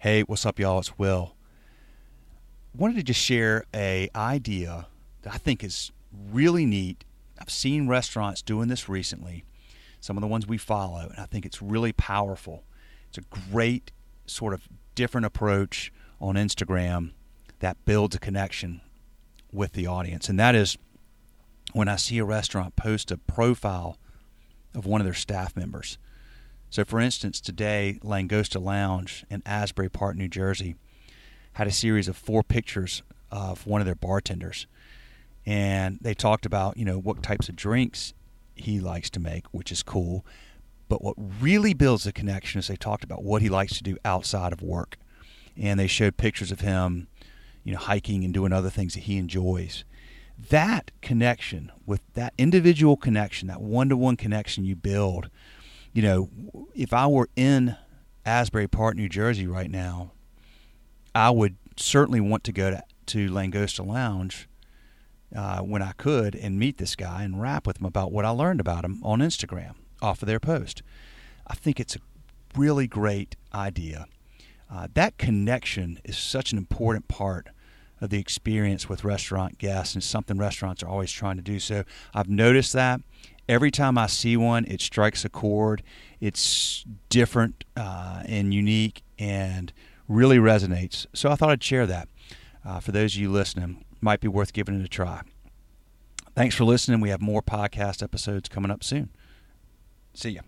Hey, what's up, y'all? It's Will. Wanted to just share a idea that I think is really neat. I've seen restaurants doing this recently, some of the ones we follow, and I think it's really powerful. It's a great sort of different approach on Instagram that builds a connection with the audience. And that is when I see a restaurant post a profile of one of their staff members. So, for instance, today, Langosta Lounge in Asbury Park, New Jersey, had a series of four pictures of one of their bartenders. And they talked about, you know, what types of drinks he likes to make, which is cool. But what really builds the connection is they talked about what he likes to do outside of work. And they showed pictures of him, you know, hiking and doing other things that he enjoys. That connection with that individual connection, that one to one connection you build you know, if I were in Asbury Park, New Jersey right now, I would certainly want to go to, to Langosta Lounge uh, when I could and meet this guy and rap with him about what I learned about him on Instagram off of their post. I think it's a really great idea. Uh, that connection is such an important part of the experience with restaurant guests and something restaurants are always trying to do. So I've noticed that every time I see one, it strikes a chord. It's different uh, and unique and really resonates. So I thought I'd share that. Uh, for those of you listening, might be worth giving it a try. Thanks for listening. We have more podcast episodes coming up soon. See ya.